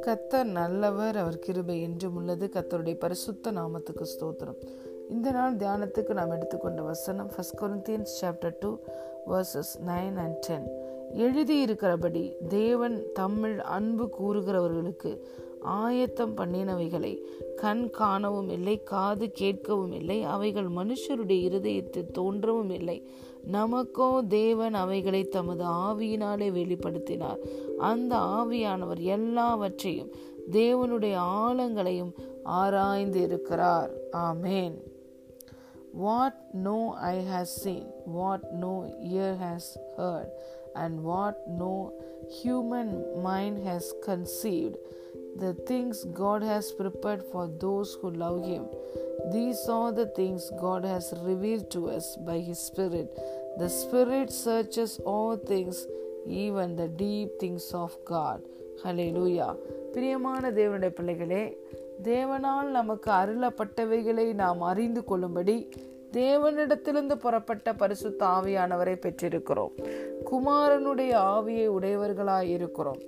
கத்தர் நல்லவர் அவர் கிருபை என்றும் உள்ளது. கத்தருடைய பரிசுத்த நாமத்துக்கு ஸ்தோத்திரம். இந்த நாள் தியானத்துக்கு நாம் எடுத்துக்கொண்ட வசனம் first Corinthians chapter two verses nine and ten எழுதியிருக்கிறபடி தேவன் தமிழ் அன்பு கூறுகிறவர்களுக்கு ஆயத்தம் பண்ணினவைகளை. கண் காணவும் இல்லை காது கேட்கவும் இல்லை அவைகள் மனுஷருடைய இருதயத்தில் தோன்றவும் இல்லை. நமக்கோ தேவன் அவைகளை தமது ஆவியினாலே வெளிப்படுத்தினார். அந்த ஆவியானவர் எல்லாவற்றையும் தேவனுடைய ஆழங்களையும் ஆராய்ந்து இருக்கிறார் ஆமேன். What no eye has seen what no ear has heard and what no human mind has conceived the things God has prepared for those who love Him. These are the things God has revealed to us by His Spirit. The Spirit searches all things, even the deep things of God. Hallelujah. பிரியமான தேவனுடைய பிள்ளைகளே தேவனால் நமக்கு அருளப்பட்டவைகளை நாம் அறிந்து கொள்ளும்படி தேவனிடத்திலிருந்து புறப்பட்ட பரிசு ஆவியானவரை பெற்றிருக்கிறோம் குமாரனுடைய ஆவியை உடையவர்களாய் இருக்கிறோம்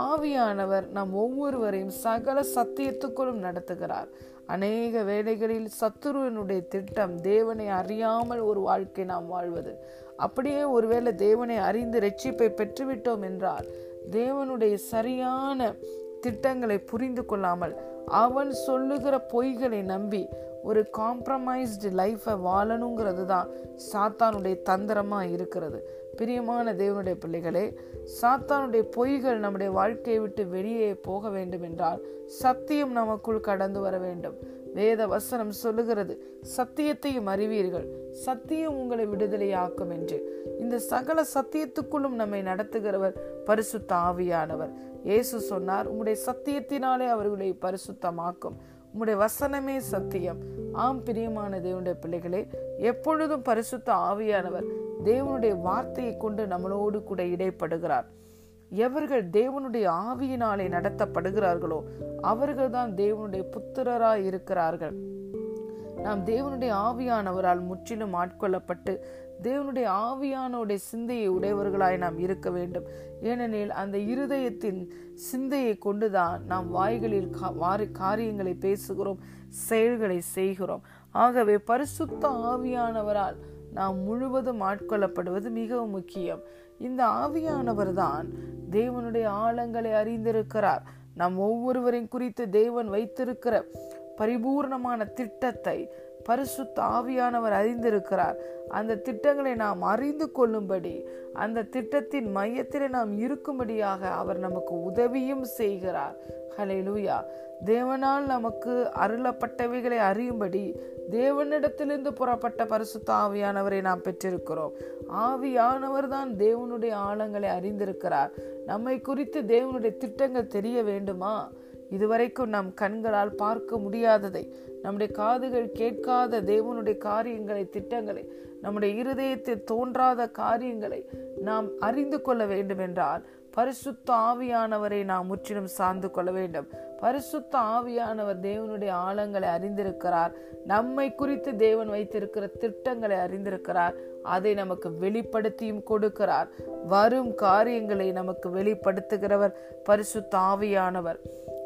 ஆவியானவர் நம் ஒவ்வொருவரையும் சகல சத்தியத்துக்குள்ளும் நடத்துகிறார். அநேக வேலைகளில் சத்துருவனுடைய திட்டம் தேவனை அறியாமல் ஒரு வாழ்க்கை நாம் வாழ்வது. அப்படியே ஒருவேளை தேவனை அறிந்து ரட்சிப்பை பெற்றுவிட்டோம் என்றால் தேவனுடைய சரியான திட்டங்களை புரிந்து கொள்ளாமல் அவன் சொல்லுகிற பொய்களை நம்பி ஒரு காம்ப்ரமைஸ்டு லைஃபை வாழணுங்கிறது தான் சாத்தானுடைய தந்திரமாக இருக்கிறது. பிரியமான தேவனுடைய பிள்ளைகளே சாத்தானுடைய பொய்கள் நம்முடைய வாழ்க்கையை விட்டு வெளியே போக வேண்டும் என்றால் சத்தியம் நமக்குள் கடந்து வர வேண்டும். வேத வசனம் சொல்லுகிறது சத்தியத்தையும் அறிவீர்கள். சத்தியம் உங்களை விடுதலையாக்கும் என்று. இந்த சகல சத்தியத்துக்குள்ளும் நம்மை நடத்துகிறவர் பரிசுத்த ஆவியானவர். இயேசு சொன்னார் உங்களுடைய சத்தியத்தினாலே அவர்களை பரிசுத்தமாக்கும். உம்முடைய வசனமே சத்தியம். ஆம் பிரியமான தேவனுடைய பிள்ளைகளே எப்பொழுதும் பரிசுத்த ஆவியானவர் தேவனுடைய வார்த்தையை கொண்டு நம்மளோடு கூட இடைப்படுகிறார். எவர்கள் தேவனுடைய ஆவியினாலே நடத்தப்படுகிறார்களோ அவர்கள் தான் தேவனுடைய புத்திரராய் இருக்கிறார்கள் நாம் தேவனுடைய ஆவியானவரால் முற்றிலும் ஆட்கொள்ளப்பட்டு தேவனுடைய ஆவியானோடைய சிந்தையை உடையவர்களாய் நாம் இருக்க வேண்டும். ஏனெனில் அந்த இருதயத்தின் சிந்தையை கொண்டுதான் நாம் வாய்களில் காரியங்களை பேசுகிறோம் செயல்களை செய்கிறோம். ஆகவே பரிசுத்த ஆவியானவரால் நாம் முழுவதும் ஆட்கொள்ளப்படுவது மிகவும் முக்கியம். இந்த ஆவியானவர் தான் தேவனுடைய ஆழங்களை அறிந்திருக்கிறார். நம் ஒவ்வொருவரையும் குறித்து தேவன் வைத்திருக்கிற பரிபூர்ணமான திட்டத்தை பரிசுத்த ஆவியானவர் அறிந்திருக்கிறார். அந்த திட்டங்களை நாம் அறிந்து கொள்ளும்படி அந்த திட்டத்தின் மையத்தில் நாம் இருக்கும்படியாக அவர் நமக்கு உதவியும் செய்கிறார். ஹலே லூயா தேவனால் நமக்கு அருளப்பட்டவைகளை அறியும்படி தேவனிடத்திலிருந்து புறப்பட்ட பரிசுத்த ஆவியானவரை நாம் பெற்றிருக்கிறோம். ஆவியானவர் தான் தேவனுடைய ஆழங்களை அறிந்திருக்கிறார். நம்மை குறித்து தேவனுடைய திட்டங்கள் தெரிய வேண்டுமா? இதுவரைக்கும் நம் கண்களால் பார்க்க முடியாததை நம்முடைய காதுகள் கேட்காத தேவனுடைய காரியங்களை திட்டங்களை நம்முடைய இருதயத்தில் தோன்றாத காரியங்களை நாம் அறிந்து கொள்ள வேண்டும் என்றால் பரிசுத்த ஆவியானவரை நாம் முற்றிலும் சார்ந்து கொள்ள வேண்டும். பரிசுத்த ஆவியானவர் தேவனுடைய ஆழங்களை அறிந்திருக்கிறார். நம்மை குறித்து தேவன் வைத்திருக்கிற திட்டங்களை அறிந்திருக்கிறார். அதை நமக்கு வெளிப்படுத்தியும் கொடுக்கிறார். வரும் காரியங்களை நமக்கு வெளிப்படுத்துகிறவர் பரிசுத்த ஆவியானவர்.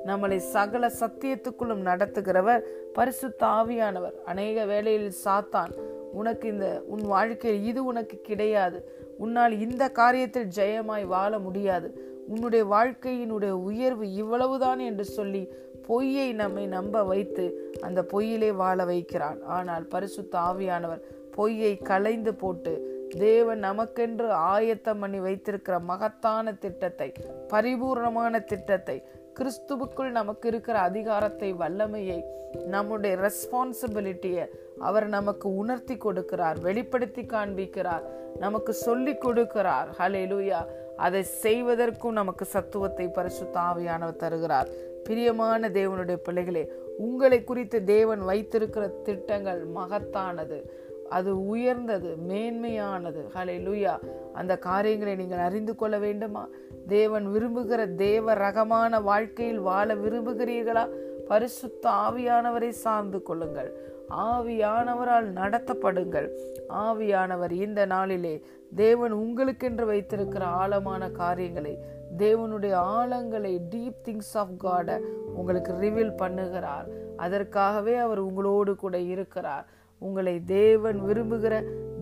நம்மளை சகல சத்தியத்துக்குள்ளும் நடத்துகிறவர் பரிசுத்த ஆவியானவர். அநேக வேளையில் சாத்தான் உனக்கு இந்த உன் வாழ்க்கையில் இது உனக்கு கிடையாது. உன்னால் இந்த காரியத்தில் ஜெயமாய் வாழ முடியாது. உன்னுடைய வாழ்க்கையினுடைய உயர்வு இவ்வளவுதான் என்று சொல்லி பொய்யை நம்மை நம்ப வைத்து அந்த பொய்யிலே வாழ வைக்கிறான். ஆனால் பரிசுத்த ஆவியானவர் பொய்யை களைந்து போட்டு தேவன் நமக்கென்று ஆயத்தம் பண்ணி வைத்திருக்கிற மகத்தான திட்டத்தை பரிபூர்ணமான திட்டத்தை கிறிஸ்துவுக்குள் நமக்கு இருக்கிற அதிகாரத்தை வல்லமையை நம்முடைய ரெஸ்பான்சிபிலிட்டியை அவர் நமக்கு உணர்த்தி கொடுக்கிறார் வெளிப்படுத்தி காண்பிக்கிறார் நமக்கு சொல்லி கொடுக்கிறார். ஹலே லூயா அதை செய்வதற்கும் நமக்கு சத்துவத்தை பரிசு தாவியானவர் தருகிறார். பிரியமான தேவனுடைய பிள்ளைகளே உங்களை குறித்து தேவன் வைத்திருக்கிற திட்டங்கள் மகத்தானது. அது உயர்ந்தது மேன்மையானது. ஹலே லூயா அந்த காரியங்களை நீங்கள் அறிந்து கொள்ள வேண்டுமா? தேவன் விரும்புகிற தேவ ரகமான வாழ்க்கையில் வாழ விரும்புகிறீர்களா? பரிசுத்த ஆவியானவரை சார்ந்து கொள்ளுங்கள். ஆவியானவரால் நடத்தப்படுங்கள். ஆவியானவர் இந்த நாளிலே தேவன் உங்களுக்கென்று வைத்திருக்கிற ஆழமான காரியங்களை தேவனுடைய ஆழங்களை டீப் திங்ஸ் ஆஃப் காட உங்களுக்கு ரிவீல் பண்ணுகிறார். அதற்காகவே அவர் உங்களோடு கூட இருக்கிறார். உங்களை தேவன் விரும்புகிற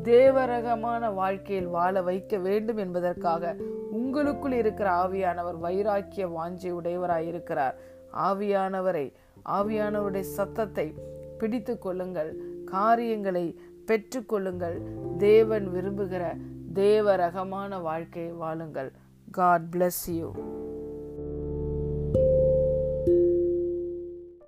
தேவரகமான வாழ்க்கையில் வாழ வைக்க வேண்டும் என்பதற்காக உங்களுக்குள் இருக்கிற ஆவியானவர் வைராக்கிய வாஞ்சை உடையவராய் இருக்கிறார். ஆவியானவரை ஆவியானவருடைய சத்தத்தை பிடித்து கொள்ளுங்கள். காரியங்களை பெற்றுக்கொள்ளுங்கள் தேவன் விரும்புகிற தேவரகமான வாழ்க்கையை வாழுங்கள். God bless you